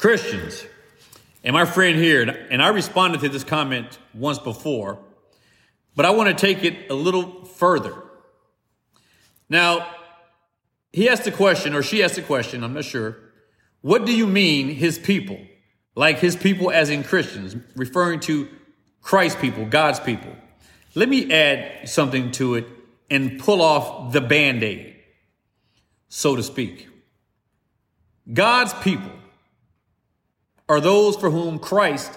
Christians. And my friend here, and I responded to this comment once before, but I want to take it a little further. Now, he asked the question, or she asked the question, I'm not sure. What do you mean, his people? Like his people, as in Christians, referring to Christ people, God's people. Let me add something to it and pull off the band aid, so to speak. God's people are those for whom Christ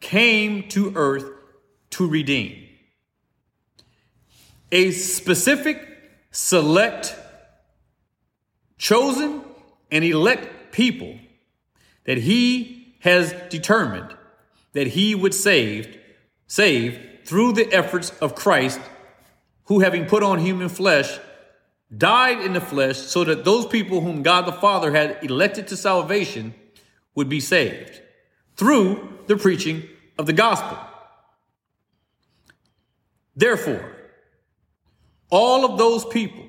came to earth to redeem. A specific, select, chosen, and elect people that he has determined that he would save, save through the efforts of Christ, who having put on human flesh, died in the flesh so that those people whom God the Father had elected to salvation would be saved through the preaching of the gospel. Therefore, all of those people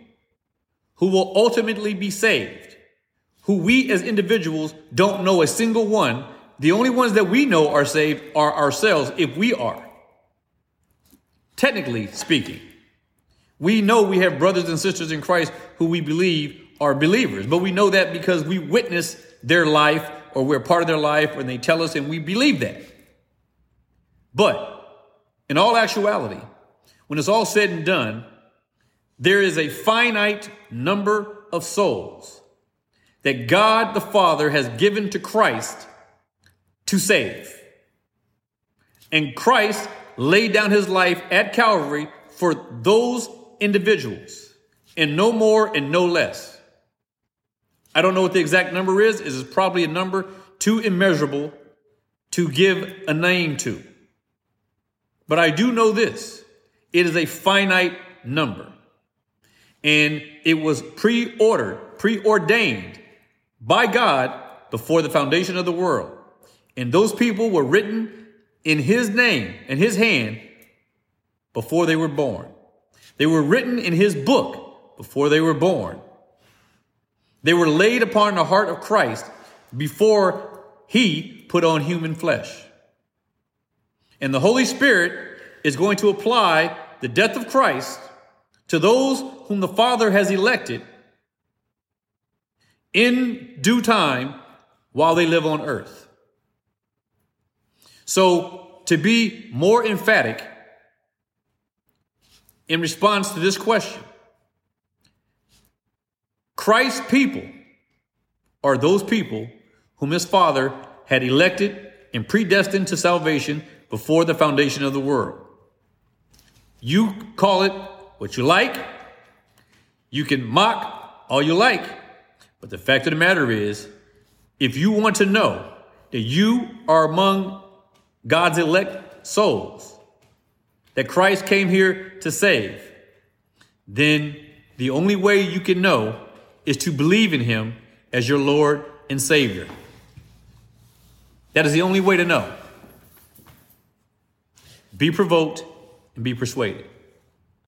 who will ultimately be saved, who we as individuals don't know a single one, the only ones that we know are saved are ourselves if we are. Technically speaking, we know we have brothers and sisters in Christ who we believe are believers, but we know that because we witness their life or we're part of their life when they tell us and we believe that. But in all actuality, when it's all said and done, there is a finite number of souls that God the Father has given to Christ to save. And Christ laid down his life at Calvary for those individuals, and no more and no less. I don't know what the exact number is. It is probably a number too immeasurable to give a name to. But I do know this it is a finite number. And it was pre ordered, preordained by God before the foundation of the world. And those people were written in His name and His hand before they were born. They were written in His book before they were born. They were laid upon the heart of Christ before he put on human flesh. And the Holy Spirit is going to apply the death of Christ to those whom the Father has elected in due time while they live on earth. So, to be more emphatic in response to this question, Christ's people are those people whom his Father had elected and predestined to salvation before the foundation of the world. You call it what you like. You can mock all you like. But the fact of the matter is, if you want to know that you are among God's elect souls, that Christ came here to save, then the only way you can know is to believe in him as your Lord and Savior. That is the only way to know. Be provoked and be persuaded.